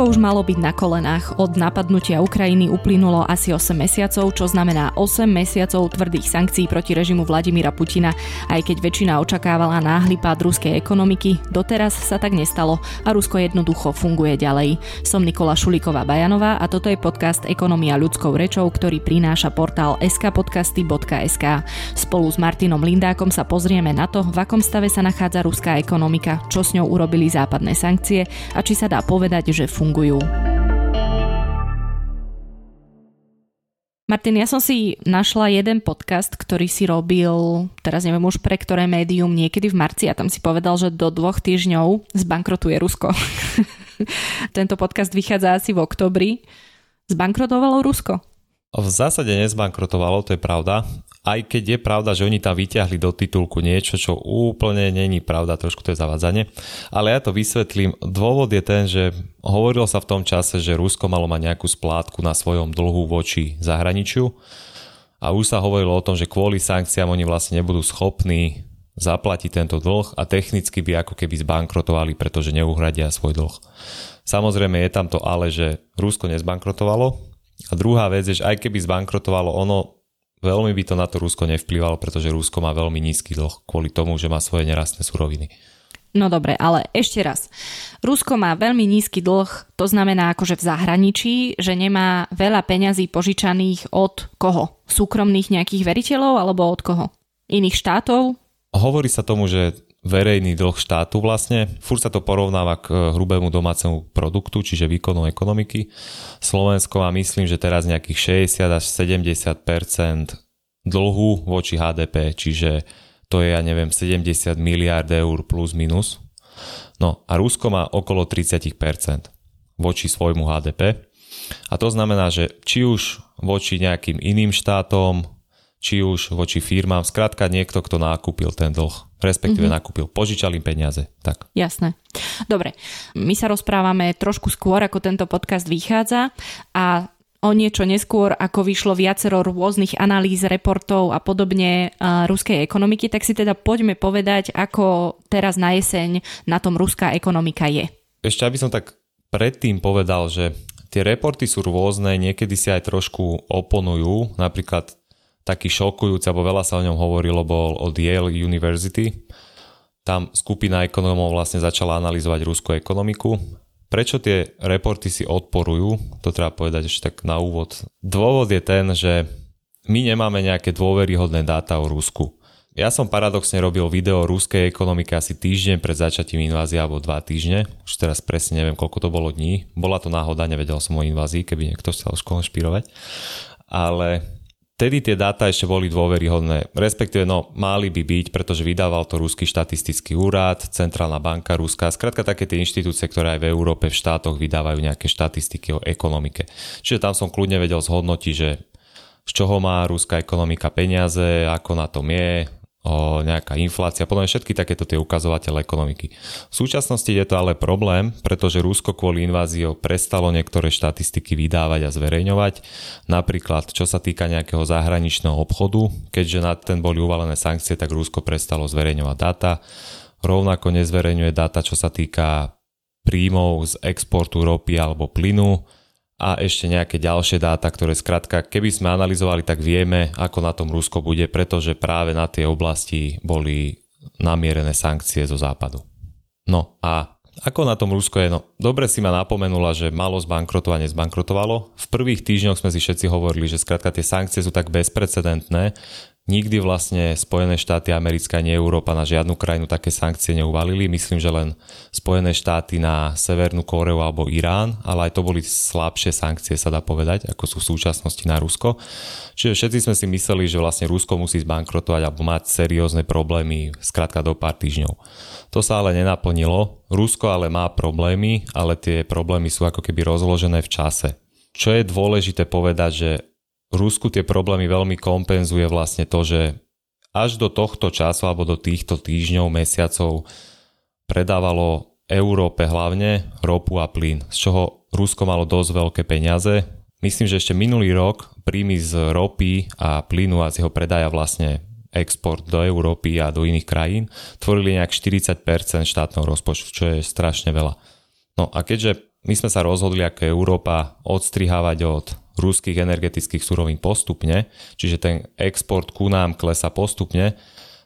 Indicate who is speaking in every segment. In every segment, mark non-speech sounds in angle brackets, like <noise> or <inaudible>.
Speaker 1: Rusko už malo byť na kolenách. Od napadnutia Ukrajiny uplynulo asi 8 mesiacov, čo znamená 8 mesiacov tvrdých sankcií proti režimu Vladimíra Putina. Aj keď väčšina očakávala náhly pád ruskej ekonomiky, doteraz sa tak nestalo a Rusko jednoducho funguje ďalej. Som Nikola Šuliková Bajanová a toto je podcast Ekonomia ľudskou rečou, ktorý prináša portál skpodcasty.sk. Spolu s Martinom Lindákom sa pozrieme na to, v akom stave sa nachádza ruská ekonomika, čo s ňou urobili západné sankcie a či sa dá povedať, že fungujú. Martin, ja som si našla jeden podcast, ktorý si robil, teraz neviem už pre ktoré médium, niekedy v marci a tam si povedal, že do dvoch týždňov zbankrotuje Rusko. <laughs> Tento podcast vychádza asi v oktobri. Zbankrotovalo Rusko?
Speaker 2: V zásade nezbankrotovalo, to je pravda. Aj keď je pravda, že oni tam vyťahli do titulku niečo, čo úplne není pravda, trošku to je zavadzanie. Ale ja to vysvetlím. Dôvod je ten, že hovorilo sa v tom čase, že Rusko malo mať nejakú splátku na svojom dlhu voči zahraničiu. A už sa hovorilo o tom, že kvôli sankciám oni vlastne nebudú schopní zaplatiť tento dlh a technicky by ako keby zbankrotovali, pretože neuhradia svoj dlh. Samozrejme je tam to ale, že Rusko nezbankrotovalo, a druhá vec je, že aj keby zbankrotovalo ono, veľmi by to na to Rusko nevplyvalo, pretože Rusko má veľmi nízky dlh kvôli tomu, že má svoje nerastné suroviny.
Speaker 1: No dobre, ale ešte raz. Rusko má veľmi nízky dlh, to znamená akože v zahraničí, že nemá veľa peňazí požičaných od koho? Súkromných nejakých veriteľov alebo od koho? Iných štátov?
Speaker 2: Hovorí sa tomu, že verejný dlh štátu vlastne. Fur sa to porovnáva k eh, hrubému domácemu produktu, čiže výkonu ekonomiky. Slovensko má myslím, že teraz nejakých 60 až 70% dlhu voči HDP, čiže to je, ja neviem, 70 miliard eur plus minus. No a Rusko má okolo 30% voči svojmu HDP. A to znamená, že či už voči nejakým iným štátom, či už voči firmám, skrátka niekto, kto nákupil ten dlh, respektíve mm-hmm. nakúpil, požičal im peniaze. Tak.
Speaker 1: Jasné. Dobre, my sa rozprávame trošku skôr, ako tento podcast vychádza a o niečo neskôr, ako vyšlo viacero rôznych analýz, reportov a podobne uh, ruskej ekonomiky, tak si teda poďme povedať, ako teraz na jeseň na tom ruská ekonomika je.
Speaker 2: Ešte aby som tak predtým povedal, že tie reporty sú rôzne, niekedy si aj trošku oponujú. Napríklad taký šokujúci, alebo veľa sa o ňom hovorilo, bol od Yale University. Tam skupina ekonomov vlastne začala analyzovať ruskú ekonomiku. Prečo tie reporty si odporujú? To treba povedať ešte tak na úvod. Dôvod je ten, že my nemáme nejaké dôveryhodné dáta o Rusku. Ja som paradoxne robil video o ruskej ekonomike asi týždeň pred začatím invázie alebo dva týždne. Už teraz presne neviem, koľko to bolo dní. Bola to náhoda, nevedel som o invázii, keby niekto chcel špirovať. Ale Vtedy tie dáta ešte boli dôveryhodné, respektíve no, mali by byť, pretože vydával to Ruský štatistický úrad, Centrálna banka Ruská, skrátka také tie inštitúcie, ktoré aj v Európe, v štátoch vydávajú nejaké štatistiky o ekonomike. Čiže tam som kľudne vedel zhodnotiť, že z čoho má ruská ekonomika peniaze, ako na tom je, o nejaká inflácia, potom všetky takéto tie ukazovatele ekonomiky. V súčasnosti je to ale problém, pretože Rusko kvôli inváziou prestalo niektoré štatistiky vydávať a zverejňovať. Napríklad, čo sa týka nejakého zahraničného obchodu, keďže na ten boli uvalené sankcie, tak Rusko prestalo zverejňovať dáta. Rovnako nezverejňuje dáta, čo sa týka príjmov z exportu ropy alebo plynu a ešte nejaké ďalšie dáta, ktoré skrátka, keby sme analyzovali, tak vieme, ako na tom Rusko bude, pretože práve na tie oblasti boli namierené sankcie zo západu. No a ako na tom Rusko je? No, dobre si ma napomenula, že malo zbankrotovať, nezbankrotovalo. V prvých týždňoch sme si všetci hovorili, že skrátka tie sankcie sú tak bezprecedentné, Nikdy vlastne Spojené štáty americké ani Európa na žiadnu krajinu také sankcie neuvalili. Myslím, že len Spojené štáty na Severnú Kóreu alebo Irán, ale aj to boli slabšie sankcie, sa dá povedať, ako sú v súčasnosti na Rusko. Čiže všetci sme si mysleli, že vlastne Rusko musí zbankrotovať alebo mať seriózne problémy skrátka do pár týždňov. To sa ale nenaplnilo. Rusko ale má problémy, ale tie problémy sú ako keby rozložené v čase. Čo je dôležité povedať, že Rusku tie problémy veľmi kompenzuje vlastne to, že až do tohto času alebo do týchto týždňov, mesiacov predávalo Európe hlavne ropu a plyn, z čoho Rusko malo dosť veľké peniaze. Myslím, že ešte minulý rok príjmy z ropy a plynu a z jeho predaja vlastne export do Európy a do iných krajín tvorili nejak 40% štátneho rozpočtu, čo je strašne veľa. No a keďže my sme sa rozhodli ako Európa odstrihávať od ruských energetických surovín postupne, čiže ten export ku nám klesa postupne,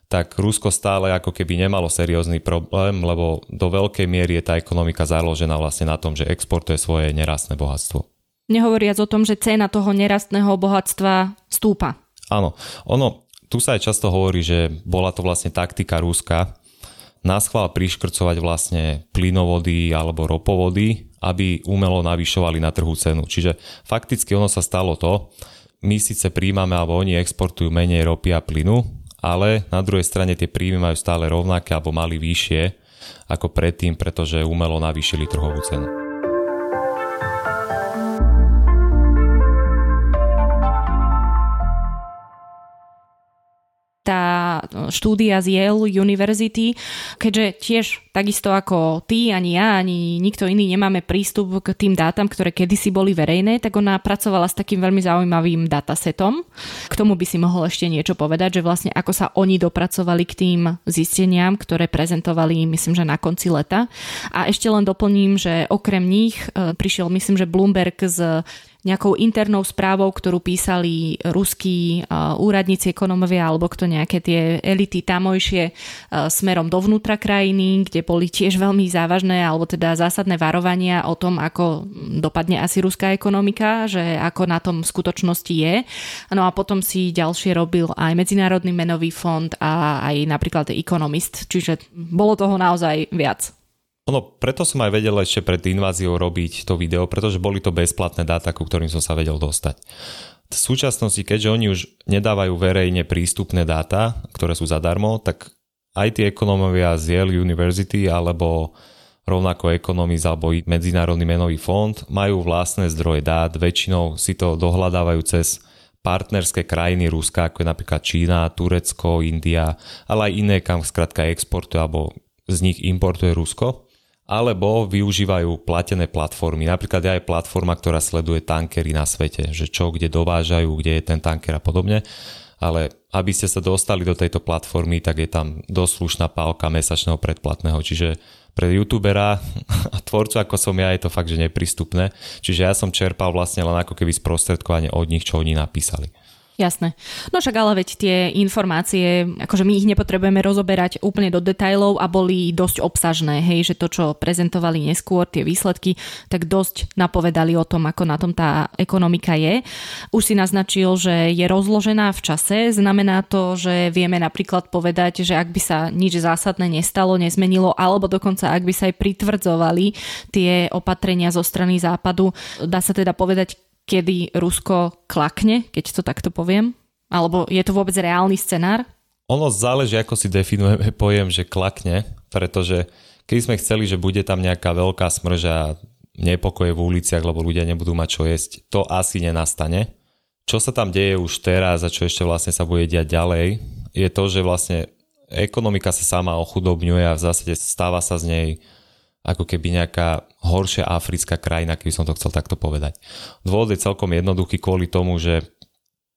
Speaker 2: tak Rusko stále ako keby nemalo seriózny problém, lebo do veľkej miery je tá ekonomika založená vlastne na tom, že exportuje svoje nerastné bohatstvo.
Speaker 1: Nehovoriac o tom, že cena toho nerastného bohatstva stúpa.
Speaker 2: Áno, ono, tu sa aj často hovorí, že bola to vlastne taktika Ruska, nás chvál priškrcovať vlastne plynovody alebo ropovody, aby umelo navyšovali na trhu cenu. Čiže fakticky ono sa stalo to, my síce príjmame, alebo oni exportujú menej ropy a plynu, ale na druhej strane tie príjmy majú stále rovnaké alebo mali vyššie ako predtým, pretože umelo navýšili trhovú cenu.
Speaker 1: tá štúdia z Yale University, keďže tiež takisto ako ty, ani ja, ani nikto iný nemáme prístup k tým dátam, ktoré kedysi boli verejné, tak ona pracovala s takým veľmi zaujímavým datasetom. K tomu by si mohol ešte niečo povedať, že vlastne ako sa oni dopracovali k tým zisteniam, ktoré prezentovali, myslím, že na konci leta. A ešte len doplním, že okrem nich e, prišiel, myslím, že Bloomberg s nejakou internou správou, ktorú písali ruskí úradníci, ekonomovia alebo kto nejaké tie elity tamojšie smerom dovnútra krajiny, kde boli tiež veľmi závažné alebo teda zásadné varovania o tom, ako dopadne asi ruská ekonomika, že ako na tom v skutočnosti je. No a potom si ďalšie robil aj Medzinárodný menový fond a aj napríklad Economist, čiže bolo toho naozaj viac.
Speaker 2: Ono, preto som aj vedel ešte pred inváziou robiť to video, pretože boli to bezplatné dáta, ku ktorým som sa vedel dostať. V súčasnosti, keďže oni už nedávajú verejne prístupné dáta, ktoré sú zadarmo, tak aj tie ekonómovia z Yale University alebo rovnako Economist alebo Medzinárodný menový fond majú vlastné zdroje dát, väčšinou si to dohľadávajú cez partnerské krajiny Ruska, ako je napríklad Čína, Turecko, India, ale aj iné, kam skrátka exportuje alebo z nich importuje Rusko alebo využívajú platené platformy. Napríklad je aj platforma, ktorá sleduje tankery na svete, že čo, kde dovážajú, kde je ten tanker a podobne. Ale aby ste sa dostali do tejto platformy, tak je tam dosť slušná pálka mesačného predplatného. Čiže pre youtubera <laughs> a tvorcu ako som ja je to fakt, že neprístupné. Čiže ja som čerpal vlastne len ako keby sprostredkovanie od nich, čo oni napísali.
Speaker 1: Jasné. No však ale veď tie informácie, akože my ich nepotrebujeme rozoberať úplne do detajlov a boli dosť obsažné, hej, že to, čo prezentovali neskôr, tie výsledky, tak dosť napovedali o tom, ako na tom tá ekonomika je. Už si naznačil, že je rozložená v čase, znamená to, že vieme napríklad povedať, že ak by sa nič zásadné nestalo, nezmenilo, alebo dokonca ak by sa aj pritvrdzovali tie opatrenia zo strany západu, dá sa teda povedať, kedy Rusko klakne, keď to takto poviem? Alebo je to vôbec reálny scenár?
Speaker 2: Ono záleží, ako si definujeme <laughs> pojem, že klakne, pretože keď sme chceli, že bude tam nejaká veľká smrža nepokoje v uliciach, lebo ľudia nebudú mať čo jesť, to asi nenastane. Čo sa tam deje už teraz a čo ešte vlastne sa bude diať ďalej, je to, že vlastne ekonomika sa sama ochudobňuje a v zásade stáva sa z nej ako keby nejaká horšia africká krajina, keby som to chcel takto povedať. Dôvod je celkom jednoduchý kvôli tomu, že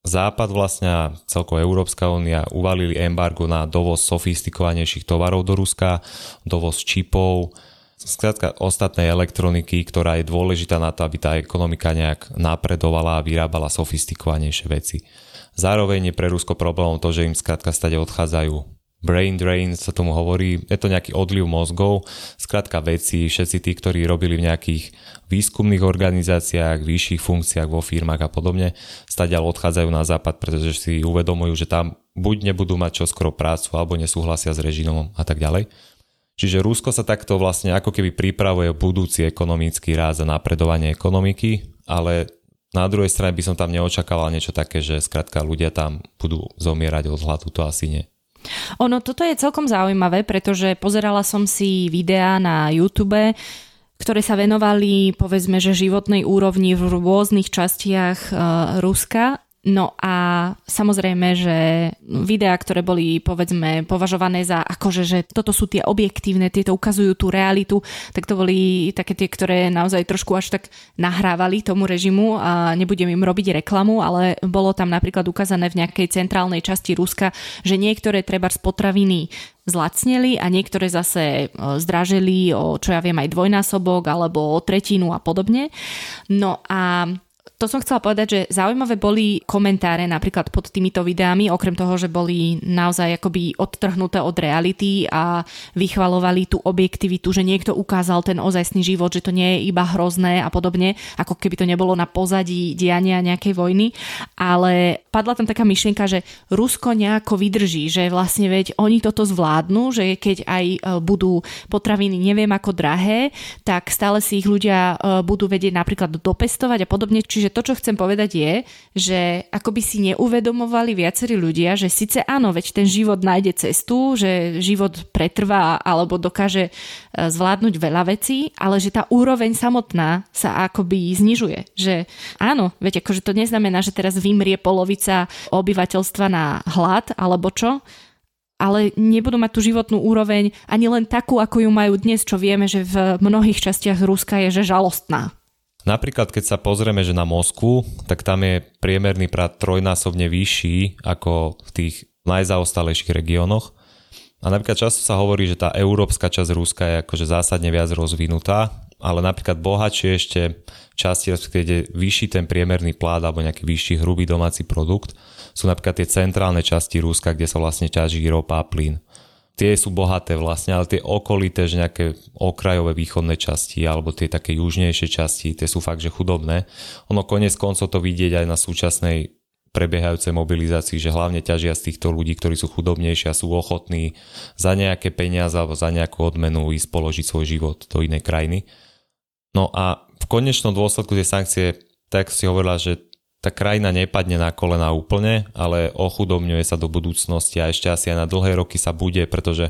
Speaker 2: Západ vlastne a celko Európska únia uvalili embargo na dovoz sofistikovanejších tovarov do Ruska, dovoz čipov, skrátka ostatnej elektroniky, ktorá je dôležitá na to, aby tá ekonomika nejak napredovala a vyrábala sofistikovanejšie veci. Zároveň je pre Rusko problémom to, že im skrátka stade odchádzajú brain drain sa tomu hovorí, je to nejaký odliv mozgov, skrátka veci, všetci tí, ktorí robili v nejakých výskumných organizáciách, vyšších funkciách vo firmách a podobne, stadiaľ odchádzajú na západ, pretože si uvedomujú, že tam buď nebudú mať čoskoro prácu, alebo nesúhlasia s režimom a tak ďalej. Čiže Rusko sa takto vlastne ako keby pripravuje budúci ekonomický ráz a napredovanie ekonomiky, ale na druhej strane by som tam neočakával niečo také, že skrátka ľudia tam budú zomierať od hladu, to asi nie.
Speaker 1: Ono, toto je celkom zaujímavé, pretože pozerala som si videá na YouTube, ktoré sa venovali, povedzme, že životnej úrovni v rôznych častiach uh, Ruska No a samozrejme, že videá, ktoré boli povedzme považované za akože, že toto sú tie objektívne, tieto ukazujú tú realitu, tak to boli také tie, ktoré naozaj trošku až tak nahrávali tomu režimu a nebudem im robiť reklamu, ale bolo tam napríklad ukázané v nejakej centrálnej časti Ruska, že niektoré treba z potraviny zlacneli a niektoré zase e, zdražili o, čo ja viem, aj dvojnásobok alebo o tretinu a podobne. No a to som chcela povedať, že zaujímavé boli komentáre napríklad pod týmito videami, okrem toho, že boli naozaj akoby odtrhnuté od reality a vychvalovali tú objektivitu, že niekto ukázal ten ozajstný život, že to nie je iba hrozné a podobne, ako keby to nebolo na pozadí diania nejakej vojny. Ale padla tam taká myšlienka, že Rusko nejako vydrží, že vlastne veď oni toto zvládnu, že keď aj e, budú potraviny neviem ako drahé, tak stále si ich ľudia e, budú vedieť napríklad dopestovať a podobne. Čiže Čiže to, čo chcem povedať je, že ako by si neuvedomovali viacerí ľudia, že síce áno, veď ten život nájde cestu, že život pretrvá alebo dokáže e, zvládnuť veľa vecí, ale že tá úroveň samotná sa akoby znižuje. Že áno, veď akože to neznamená, že teraz vymrie polovica obyvateľstva na hlad alebo čo, ale nebudú mať tú životnú úroveň ani len takú, ako ju majú dnes, čo vieme, že v mnohých častiach Ruska je že žalostná.
Speaker 2: Napríklad, keď sa pozrieme, že na Moskvu, tak tam je priemerný prat trojnásobne vyšší ako v tých najzaostalejších regiónoch. A napríklad často sa hovorí, že tá európska časť Ruska je akože zásadne viac rozvinutá, ale napríklad bohatšie ešte časti, kde je vyšší ten priemerný plát alebo nejaký vyšší hrubý domáci produkt, sú napríklad tie centrálne časti Ruska, kde sa vlastne ťaží ropa a plyn tie sú bohaté vlastne, ale tie okolité, že nejaké okrajové východné časti alebo tie také južnejšie časti, tie sú fakt, že chudobné. Ono konec koncov to vidieť aj na súčasnej prebiehajúcej mobilizácii, že hlavne ťažia z týchto ľudí, ktorí sú chudobnejší a sú ochotní za nejaké peniaze alebo za nejakú odmenu ísť položiť svoj život do inej krajiny. No a v konečnom dôsledku tie sankcie, tak si hovorila, že tá krajina nepadne na kolena úplne, ale ochudobňuje sa do budúcnosti a ešte asi aj na dlhé roky sa bude, pretože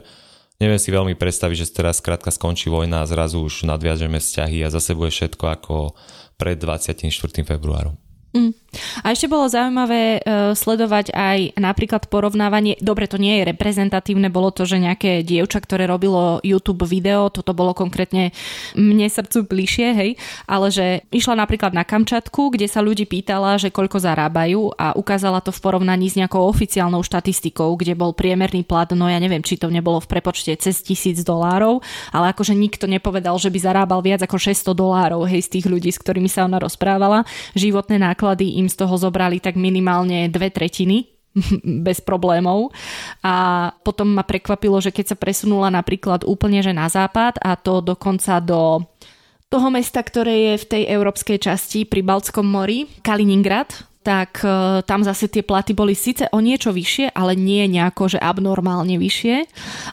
Speaker 2: neviem si veľmi predstaviť, že teraz skrátka skončí vojna a zrazu už nadviažeme vzťahy a zase bude všetko ako pred 24. februárom.
Speaker 1: Mm. A ešte bolo zaujímavé uh, sledovať aj napríklad porovnávanie, dobre to nie je reprezentatívne, bolo to, že nejaké dievča, ktoré robilo YouTube video, toto bolo konkrétne mne srdcu bližšie, hej, ale že išla napríklad na Kamčatku, kde sa ľudí pýtala, že koľko zarábajú a ukázala to v porovnaní s nejakou oficiálnou štatistikou, kde bol priemerný plat, no ja neviem, či to nebolo v prepočte cez tisíc dolárov, ale akože nikto nepovedal, že by zarábal viac ako 600 dolárov, hej, z tých ľudí, s ktorými sa ona rozprávala. Životné náklady im z toho zobrali tak minimálne dve tretiny <laughs> bez problémov. A potom ma prekvapilo, že keď sa presunula napríklad úplne že na západ a to dokonca do toho mesta, ktoré je v tej európskej časti pri Baltskom mori, Kaliningrad, tak e, tam zase tie platy boli síce o niečo vyššie, ale nie nejako, že abnormálne vyššie.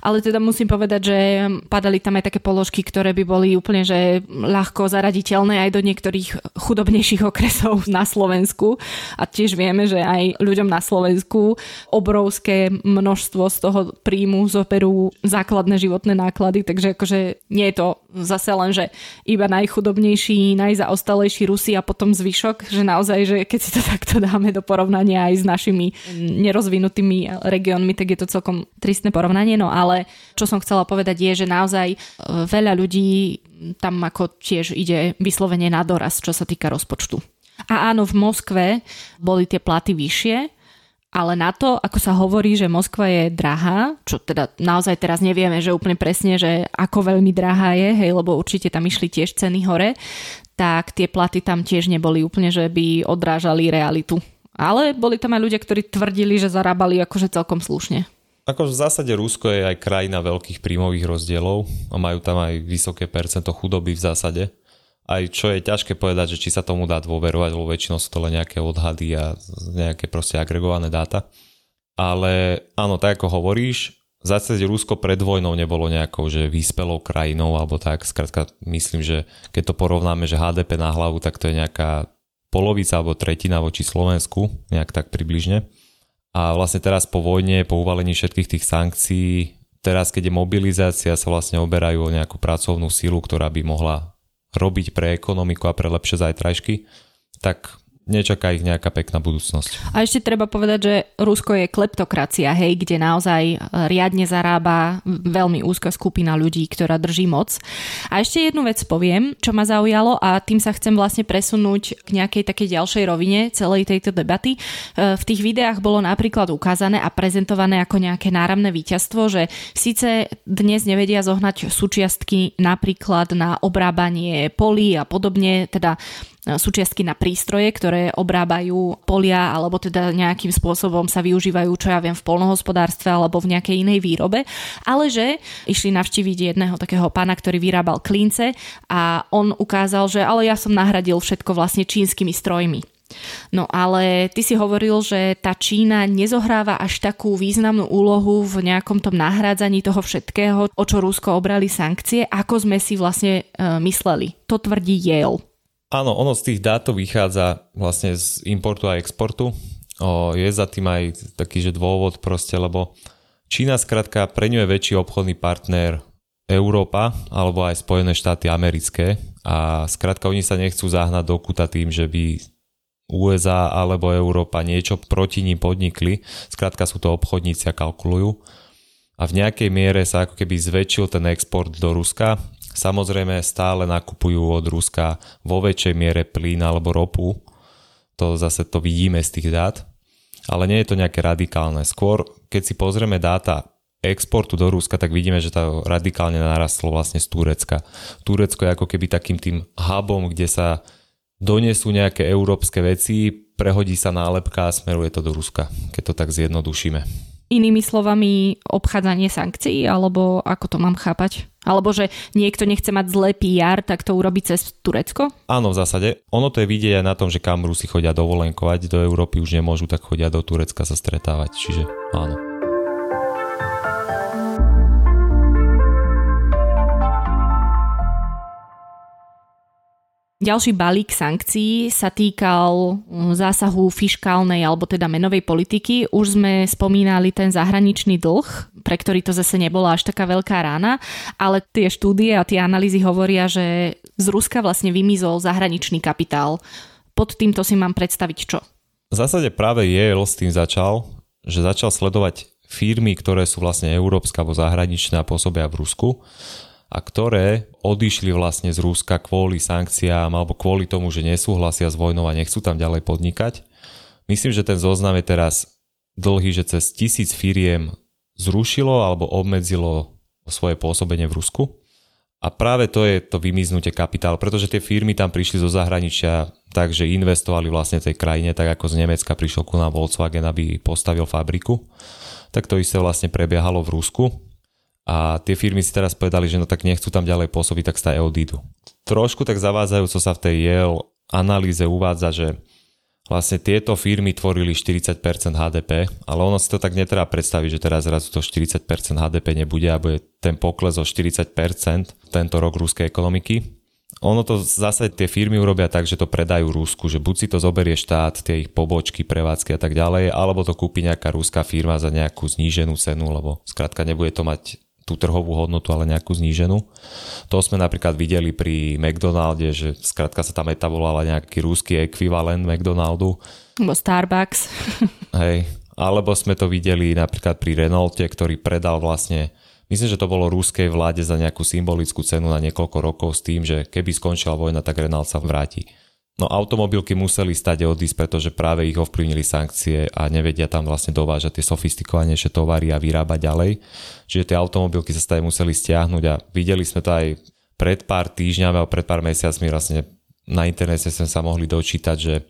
Speaker 1: Ale teda musím povedať, že padali tam aj také položky, ktoré by boli úplne že ľahko zaraditeľné aj do niektorých chudobnejších <laughs> okresov na Slovensku. A tiež vieme, že aj ľuďom na Slovensku obrovské množstvo z toho príjmu zoberú základné životné náklady, takže akože nie je to zase len, že iba najchudobnejší, najzaostalejší Rusi a potom zvyšok, že naozaj, že keď si to takto dáme do porovnania aj s našimi nerozvinutými regiónmi, tak je to celkom tristné porovnanie, no ale čo som chcela povedať je, že naozaj e, veľa ľudí tam ako tiež ide vyslovene na doraz, čo sa týka rozpočtu. A áno, v Moskve boli tie platy vyššie, ale na to, ako sa hovorí, že Moskva je drahá, čo teda naozaj teraz nevieme, že úplne presne, že ako veľmi drahá je, hej, lebo určite tam išli tiež ceny hore, tak tie platy tam tiež neboli úplne, že by odrážali realitu. Ale boli tam aj ľudia, ktorí tvrdili, že zarábali akože celkom slušne.
Speaker 2: Ako v zásade Rusko je aj krajina veľkých príjmových rozdielov a majú tam aj vysoké percento chudoby v zásade aj čo je ťažké povedať, že či sa tomu dá dôverovať, lebo väčšinou sú to len nejaké odhady a nejaké proste agregované dáta. Ale áno, tak ako hovoríš, zásade Rusko pred vojnou nebolo nejakou že vyspelou krajinou alebo tak. Skrátka myslím, že keď to porovnáme, že HDP na hlavu, tak to je nejaká polovica alebo tretina voči Slovensku, nejak tak približne. A vlastne teraz po vojne, po uvalení všetkých tých sankcií, teraz keď je mobilizácia, sa vlastne oberajú o nejakú pracovnú sílu, ktorá by mohla robiť pre ekonomiku a pre lepšie zajtrajšky, tak nečaká ich nejaká pekná budúcnosť.
Speaker 1: A ešte treba povedať, že Rusko je kleptokracia, hej, kde naozaj e, riadne zarába veľmi úzka skupina ľudí, ktorá drží moc. A ešte jednu vec poviem, čo ma zaujalo a tým sa chcem vlastne presunúť k nejakej takej ďalšej rovine celej tejto debaty. E, v tých videách bolo napríklad ukázané a prezentované ako nejaké náramné víťazstvo, že síce dnes nevedia zohnať súčiastky napríklad na obrábanie polí a podobne, teda súčiastky na prístroje, ktoré obrábajú polia alebo teda nejakým spôsobom sa využívajú, čo ja viem, v polnohospodárstve alebo v nejakej inej výrobe, ale že išli navštíviť jedného takého pána, ktorý vyrábal klince a on ukázal, že ale ja som nahradil všetko vlastne čínskymi strojmi. No ale ty si hovoril, že tá Čína nezohráva až takú významnú úlohu v nejakom tom nahrádzaní toho všetkého, o čo Rusko obrali sankcie, ako sme si vlastne e, mysleli. To tvrdí Yale.
Speaker 2: Áno, ono z tých dát vychádza vlastne z importu a exportu. O, je za tým aj taký, že dôvod proste, lebo Čína skrátka pre ňu je väčší obchodný partner Európa alebo aj Spojené štáty americké a skrátka oni sa nechcú zahnať do kuta tým, že by USA alebo Európa niečo proti ním podnikli. Skrátka sú to obchodníci a kalkulujú. A v nejakej miere sa ako keby zväčšil ten export do Ruska Samozrejme stále nakupujú od Ruska vo väčšej miere plyn alebo ropu. To zase to vidíme z tých dát. Ale nie je to nejaké radikálne. Skôr, keď si pozrieme dáta exportu do Ruska, tak vidíme, že to radikálne narastlo vlastne z Turecka. Turecko je ako keby takým tým hubom, kde sa donesú nejaké európske veci, prehodí sa nálepka a smeruje to do Ruska, keď to tak zjednodušíme.
Speaker 1: Inými slovami obchádzanie sankcií, alebo ako to mám chápať? Alebo že niekto nechce mať zlé PR, tak to urobí cez Turecko?
Speaker 2: Áno, v zásade. Ono to je vidieť aj na tom, že kam Rusi chodia dovolenkovať do Európy, už nemôžu, tak chodia do Turecka sa stretávať. Čiže áno.
Speaker 1: Ďalší balík sankcií sa týkal mm, zásahu fiškálnej alebo teda menovej politiky. Už sme spomínali ten zahraničný dlh, pre ktorý to zase nebola až taká veľká rána, ale tie štúdie a tie analýzy hovoria, že z Ruska vlastne vymizol zahraničný kapitál. Pod týmto si mám predstaviť čo?
Speaker 2: V zásade práve Yale s tým začal, že začal sledovať firmy, ktoré sú vlastne európske alebo zahraničné a pôsobia v Rusku a ktoré odišli vlastne z Ruska kvôli sankciám alebo kvôli tomu, že nesúhlasia s vojnou a nechcú tam ďalej podnikať. Myslím, že ten zoznam je teraz dlhý, že cez tisíc firiem zrušilo alebo obmedzilo svoje pôsobenie v Rusku. A práve to je to vymiznutie kapitálu, pretože tie firmy tam prišli zo zahraničia takže investovali vlastne tej krajine, tak ako z Nemecka prišiel ku nám Volkswagen, aby postavil fabriku. Tak to isté vlastne prebiehalo v Rusku a tie firmy si teraz povedali, že no tak nechcú tam ďalej pôsobiť, tak sa odídu. Trošku tak zavádzajúco sa v tej Yale analýze uvádza, že vlastne tieto firmy tvorili 40% HDP, ale ono si to tak netreba predstaviť, že teraz zrazu to 40% HDP nebude a bude ten pokles o 40% tento rok ruskej ekonomiky. Ono to zase tie firmy urobia tak, že to predajú Rusku, že buď si to zoberie štát, tie ich pobočky, prevádzky a tak ďalej, alebo to kúpi nejaká ruská firma za nejakú zníženú cenu, lebo skrátka nebude to mať tú trhovú hodnotu, ale nejakú zníženú. To sme napríklad videli pri McDonalde, že skrátka sa tam etablovala nejaký rúský ekvivalent McDonaldu.
Speaker 1: Bo Starbucks. <laughs>
Speaker 2: Hej, alebo sme to videli napríklad pri Renaulte, ktorý predal vlastne Myslím, že to bolo rúskej vláde za nejakú symbolickú cenu na niekoľko rokov s tým, že keby skončila vojna, tak Renault sa vráti. No automobilky museli stať odísť, pretože práve ich ovplyvnili sankcie a nevedia tam vlastne dovážať tie sofistikovanejšie tovary a vyrábať ďalej. Čiže tie automobilky sa stade museli stiahnuť a videli sme to aj pred pár týždňami a pred pár mesiacmi vlastne na internete sme sa mohli dočítať, že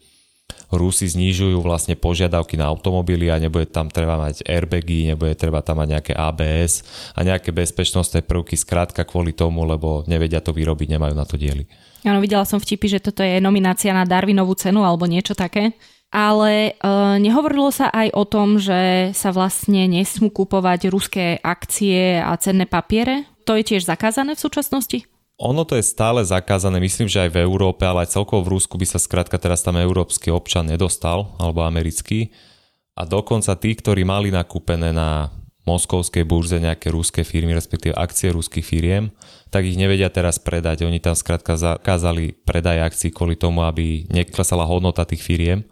Speaker 2: Rusi znižujú vlastne požiadavky na automobily a nebude tam treba mať airbagy, nebude treba tam mať nejaké ABS a nejaké bezpečnostné prvky skrátka kvôli tomu, lebo nevedia to vyrobiť, nemajú na to diely.
Speaker 1: Áno, videla som vtipy, že toto je nominácia na Darwinovú cenu alebo niečo také. Ale e, nehovorilo sa aj o tom, že sa vlastne nesmú kupovať ruské akcie a cenné papiere? To je tiež zakázané v súčasnosti?
Speaker 2: Ono to je stále zakázané, myslím, že aj v Európe, ale aj celkovo v Rusku by sa skrátka teraz tam európsky občan nedostal, alebo americký. A dokonca tí, ktorí mali nakúpené na moskovskej burze nejaké ruské firmy, respektíve akcie ruských firiem, tak ich nevedia teraz predať. Oni tam skrátka zakázali predaj akcií kvôli tomu, aby neklesala hodnota tých firiem.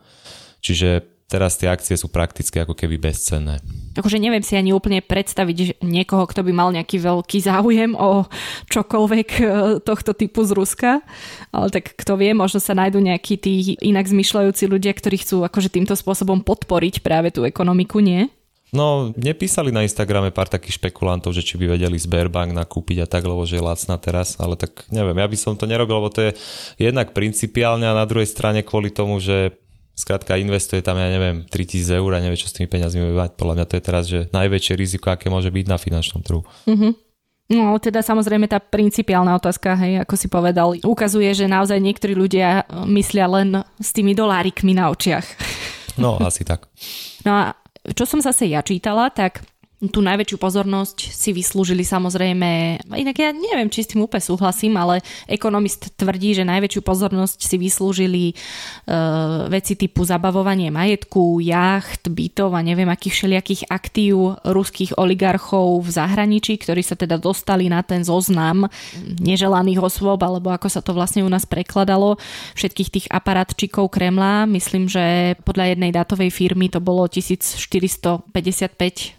Speaker 2: Čiže teraz tie akcie sú prakticky ako keby bezcenné.
Speaker 1: Akože neviem si ani úplne predstaviť niekoho, kto by mal nejaký veľký záujem o čokoľvek e, tohto typu z Ruska, ale tak kto vie, možno sa nájdú nejakí tí inak zmyšľajúci ľudia, ktorí chcú akože týmto spôsobom podporiť práve tú ekonomiku, nie?
Speaker 2: No, nepísali na Instagrame pár takých špekulantov, že či by vedeli Sberbank nakúpiť a tak, lebo že je lacná teraz, ale tak neviem, ja by som to nerobil, lebo to je jednak principiálne a na druhej strane kvôli tomu, že skrátka investuje tam, ja neviem, 3000 eur a nevie, čo s tými peniazmi bude Podľa mňa to je teraz, že najväčšie riziko, aké môže byť na finančnom trhu.
Speaker 1: Mm-hmm. No, teda samozrejme tá principiálna otázka, hej, ako si povedal, ukazuje, že naozaj niektorí ľudia myslia len s tými dolárikmi na očiach.
Speaker 2: No, asi tak.
Speaker 1: No a čo som zase ja čítala, tak tú najväčšiu pozornosť si vyslúžili samozrejme, inak ja neviem, či s tým úplne súhlasím, ale ekonomist tvrdí, že najväčšiu pozornosť si vyslúžili uh, veci typu zabavovanie majetku, jacht, bytov a neviem akých všelijakých aktív ruských oligarchov v zahraničí, ktorí sa teda dostali na ten zoznam neželaných osôb, alebo ako sa to vlastne u nás prekladalo, všetkých tých aparátčikov Kremla. Myslím, že podľa jednej dátovej firmy to bolo 1455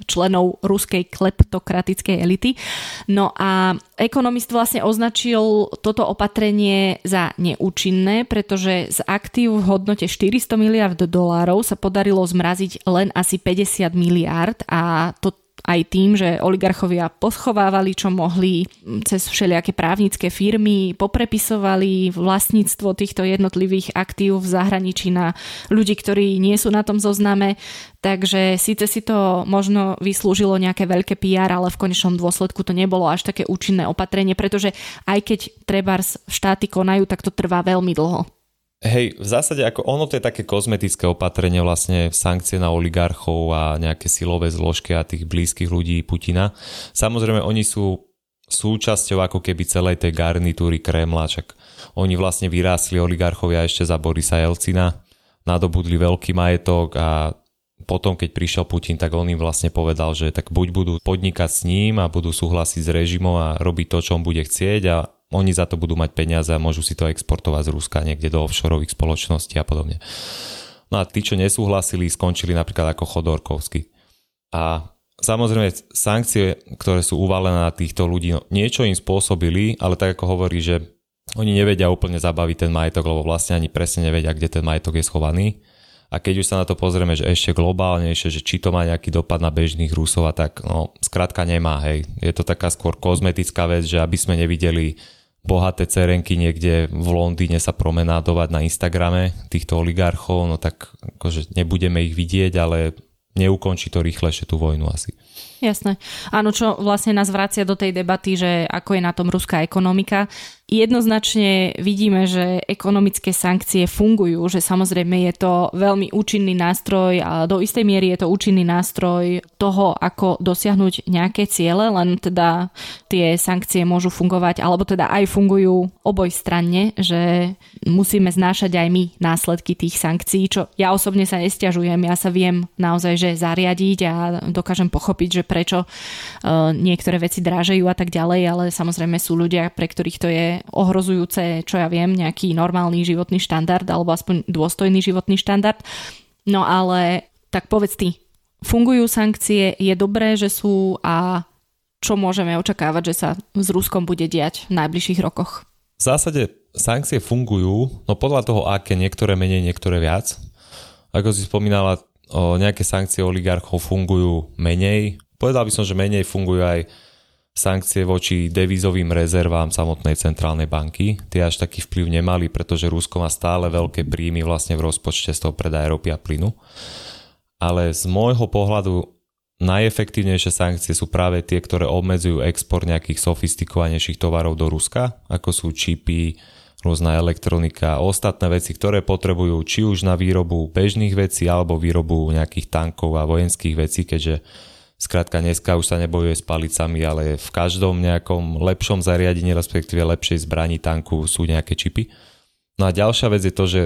Speaker 1: členov ruskej kleptokratickej elity. No a ekonomist vlastne označil toto opatrenie za neúčinné, pretože z aktív v hodnote 400 miliard dolárov sa podarilo zmraziť len asi 50 miliard a to aj tým, že oligarchovia poschovávali, čo mohli cez všelijaké právnické firmy, poprepisovali vlastníctvo týchto jednotlivých aktív v zahraničí na ľudí, ktorí nie sú na tom zozname. Takže síce si to možno vyslúžilo nejaké veľké PR, ale v konečnom dôsledku to nebolo až také účinné opatrenie, pretože aj keď trebárs štáty konajú, tak to trvá veľmi dlho.
Speaker 2: Hej, v zásade ako ono to je také kozmetické opatrenie, vlastne sankcie na oligarchov a nejaké silové zložky a tých blízkych ľudí Putina. Samozrejme, oni sú súčasťou ako keby celej tej garnitúry Kremla, čak oni vlastne vyrástli oligarchovia ešte za Borisa Jelcina, nadobudli veľký majetok a potom, keď prišiel Putin, tak on im vlastne povedal, že tak buď budú podnikať s ním a budú súhlasiť s režimom a robiť to, čo on bude chcieť a oni za to budú mať peniaze a môžu si to exportovať z Ruska niekde do offshoreových spoločností a podobne. No a tí, čo nesúhlasili, skončili napríklad ako Chodorkovsky. A samozrejme sankcie, ktoré sú uvalené na týchto ľudí, no, niečo im spôsobili, ale tak ako hovorí, že oni nevedia úplne zabaviť ten majetok, lebo vlastne ani presne nevedia, kde ten majetok je schovaný. A keď už sa na to pozrieme, že ešte globálnejšie, že či to má nejaký dopad na bežných Rusov a tak, no, skrátka nemá, hej. Je to taká skôr kozmetická vec, že aby sme nevideli bohaté cerenky niekde v Londýne sa promenádovať na Instagrame týchto oligarchov, no tak akože nebudeme ich vidieť, ale neukončí to rýchlejšie tú vojnu asi.
Speaker 1: Jasné. Áno, čo vlastne nás vracia do tej debaty, že ako je na tom ruská ekonomika. Jednoznačne vidíme, že ekonomické sankcie fungujú, že samozrejme je to veľmi účinný nástroj a do istej miery je to účinný nástroj toho, ako dosiahnuť nejaké ciele, len teda tie sankcie môžu fungovať, alebo teda aj fungujú oboj stranne, že musíme znášať aj my následky tých sankcií, čo ja osobne sa nestiažujem, ja sa viem naozaj že zariadiť a dokážem pochopiť, že prečo uh, niektoré veci drážajú a tak ďalej, ale samozrejme sú ľudia, pre ktorých to je ohrozujúce, čo ja viem, nejaký normálny životný štandard alebo aspoň dôstojný životný štandard. No ale tak povedz ty, fungujú sankcie, je dobré, že sú a čo môžeme očakávať, že sa s Ruskom bude diať v najbližších rokoch?
Speaker 2: V zásade sankcie fungujú, no podľa toho, aké niektoré menej, niektoré viac. Ako si spomínala, o nejaké sankcie oligarchov fungujú menej. Povedal by som, že menej fungujú aj sankcie voči devízovým rezervám samotnej centrálnej banky. Tie až taký vplyv nemali, pretože Rusko má stále veľké príjmy vlastne v rozpočte z toho predaja ropy a plynu. Ale z môjho pohľadu najefektívnejšie sankcie sú práve tie, ktoré obmedzujú export nejakých sofistikovanejších tovarov do Ruska, ako sú čipy, rôzna elektronika a ostatné veci, ktoré potrebujú či už na výrobu bežných vecí alebo výrobu nejakých tankov a vojenských vecí, keďže Skrátka dneska už sa nebojuje s palicami, ale v každom nejakom lepšom zariadení, respektíve lepšej zbraní tanku sú nejaké čipy. No a ďalšia vec je to, že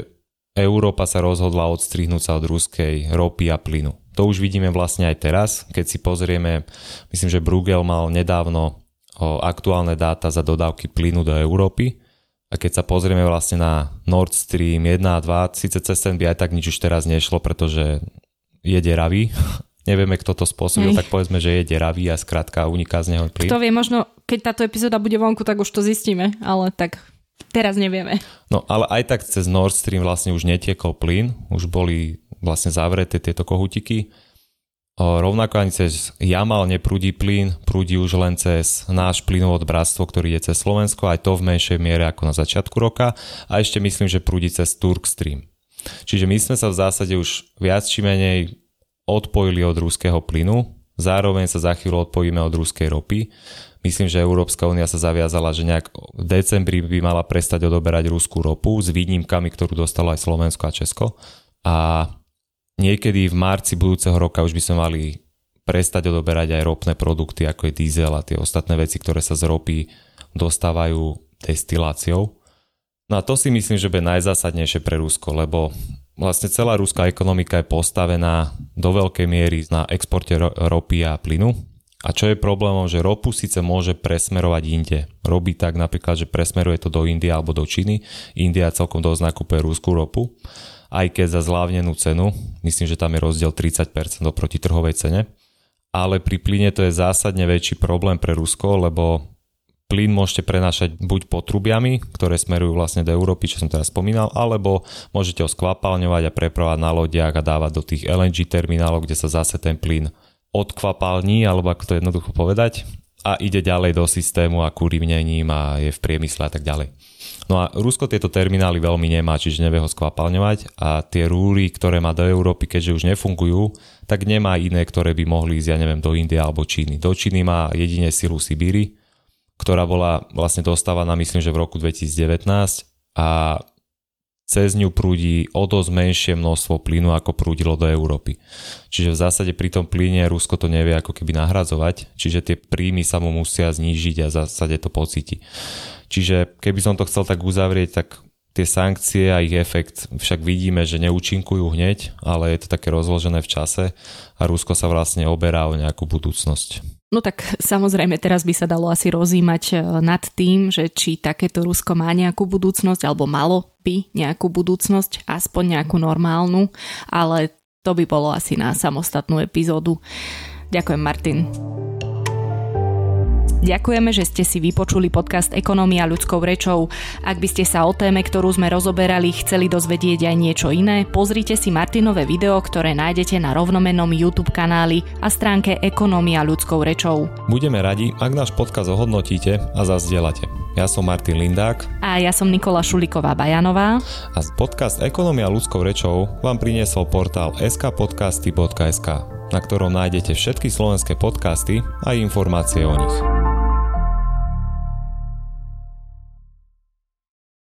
Speaker 2: Európa sa rozhodla odstrihnúť sa od ruskej ropy a plynu. To už vidíme vlastne aj teraz, keď si pozrieme, myslím, že Bruegel mal nedávno aktuálne dáta za dodávky plynu do Európy a keď sa pozrieme vlastne na Nord Stream 1 a 2, síce cez ten by aj tak nič už teraz nešlo, pretože je deravý, <laughs> nevieme, kto to spôsobil, Ej. tak povedzme, že je deravý a skrátka uniká z neho plyn.
Speaker 1: Kto vie, možno keď táto epizóda bude vonku, tak už to zistíme, ale tak teraz nevieme.
Speaker 2: No ale aj tak cez Nord Stream vlastne už netiekol plyn, už boli vlastne zavreté tieto kohutiky. O, rovnako ani cez Jamal neprúdi plyn, prúdi už len cez náš plynovod Bratstvo, ktorý je cez Slovensko, aj to v menšej miere ako na začiatku roka a ešte myslím, že prúdi cez Turk Stream. Čiže my sme sa v zásade už viac či menej odpojili od ruského plynu, zároveň sa za chvíľu odpojíme od ruskej ropy. Myslím, že Európska únia sa zaviazala, že nejak v decembri by mala prestať odoberať ruskú ropu s výnimkami, ktorú dostalo aj Slovensko a Česko. A niekedy v marci budúceho roka už by sme mali prestať odoberať aj ropné produkty, ako je diesel a tie ostatné veci, ktoré sa z ropy dostávajú destiláciou. No a to si myslím, že bude najzásadnejšie pre Rusko, lebo vlastne celá ruská ekonomika je postavená do veľkej miery na exporte ro- ropy a plynu. A čo je problémom, že ropu síce môže presmerovať inde. Robí tak napríklad, že presmeruje to do Indie alebo do Číny. India celkom dosť nakupuje rúskú ropu, aj keď za zlávnenú cenu. Myslím, že tam je rozdiel 30% oproti trhovej cene. Ale pri plyne to je zásadne väčší problém pre Rusko, lebo plyn môžete prenášať buď potrubiami, ktoré smerujú vlastne do Európy, čo som teraz spomínal, alebo môžete ho skvapalňovať a prepravať na lodiach a dávať do tých LNG terminálov, kde sa zase ten plyn odkvapalní, alebo ako to jednoducho povedať, a ide ďalej do systému a rybnením a je v priemysle a tak ďalej. No a Rusko tieto terminály veľmi nemá, čiže nevie ho skvapalňovať a tie rúry, ktoré má do Európy, keďže už nefungujú, tak nemá iné, ktoré by mohli ísť, ja neviem, do Indie alebo Číny. Do Číny má jedine silu Sibíry, ktorá bola vlastne dostávaná myslím, že v roku 2019 a cez ňu prúdi o dosť menšie množstvo plynu, ako prúdilo do Európy. Čiže v zásade pri tom plyne Rusko to nevie ako keby nahradzovať, čiže tie príjmy sa mu musia znížiť a v zásade to pocíti. Čiže keby som to chcel tak uzavrieť, tak tie sankcie a ich efekt však vidíme, že neúčinkujú hneď, ale je to také rozložené v čase a Rusko sa vlastne oberá o nejakú budúcnosť.
Speaker 1: No tak samozrejme teraz by sa dalo asi rozímať e, nad tým, že či takéto Rusko má nejakú budúcnosť alebo malo by nejakú budúcnosť, aspoň nejakú normálnu, ale to by bolo asi na samostatnú epizódu. Ďakujem Martin. Ďakujeme, že ste si vypočuli podcast Ekonomia ľudskou rečou. Ak by ste sa o téme, ktorú sme rozoberali, chceli dozvedieť aj niečo iné, pozrite si Martinové video, ktoré nájdete na rovnomennom YouTube kanáli a stránke Ekonomia ľudskou rečou.
Speaker 2: Budeme radi, ak náš podcast ohodnotíte a zazdielate. Ja som Martin Lindák.
Speaker 1: A ja som Nikola Šuliková Bajanová.
Speaker 2: A podcast Ekonomia ľudskou rečou vám priniesol portál skpodcasty.sk na ktorom nájdete všetky slovenské podcasty a informácie o nich.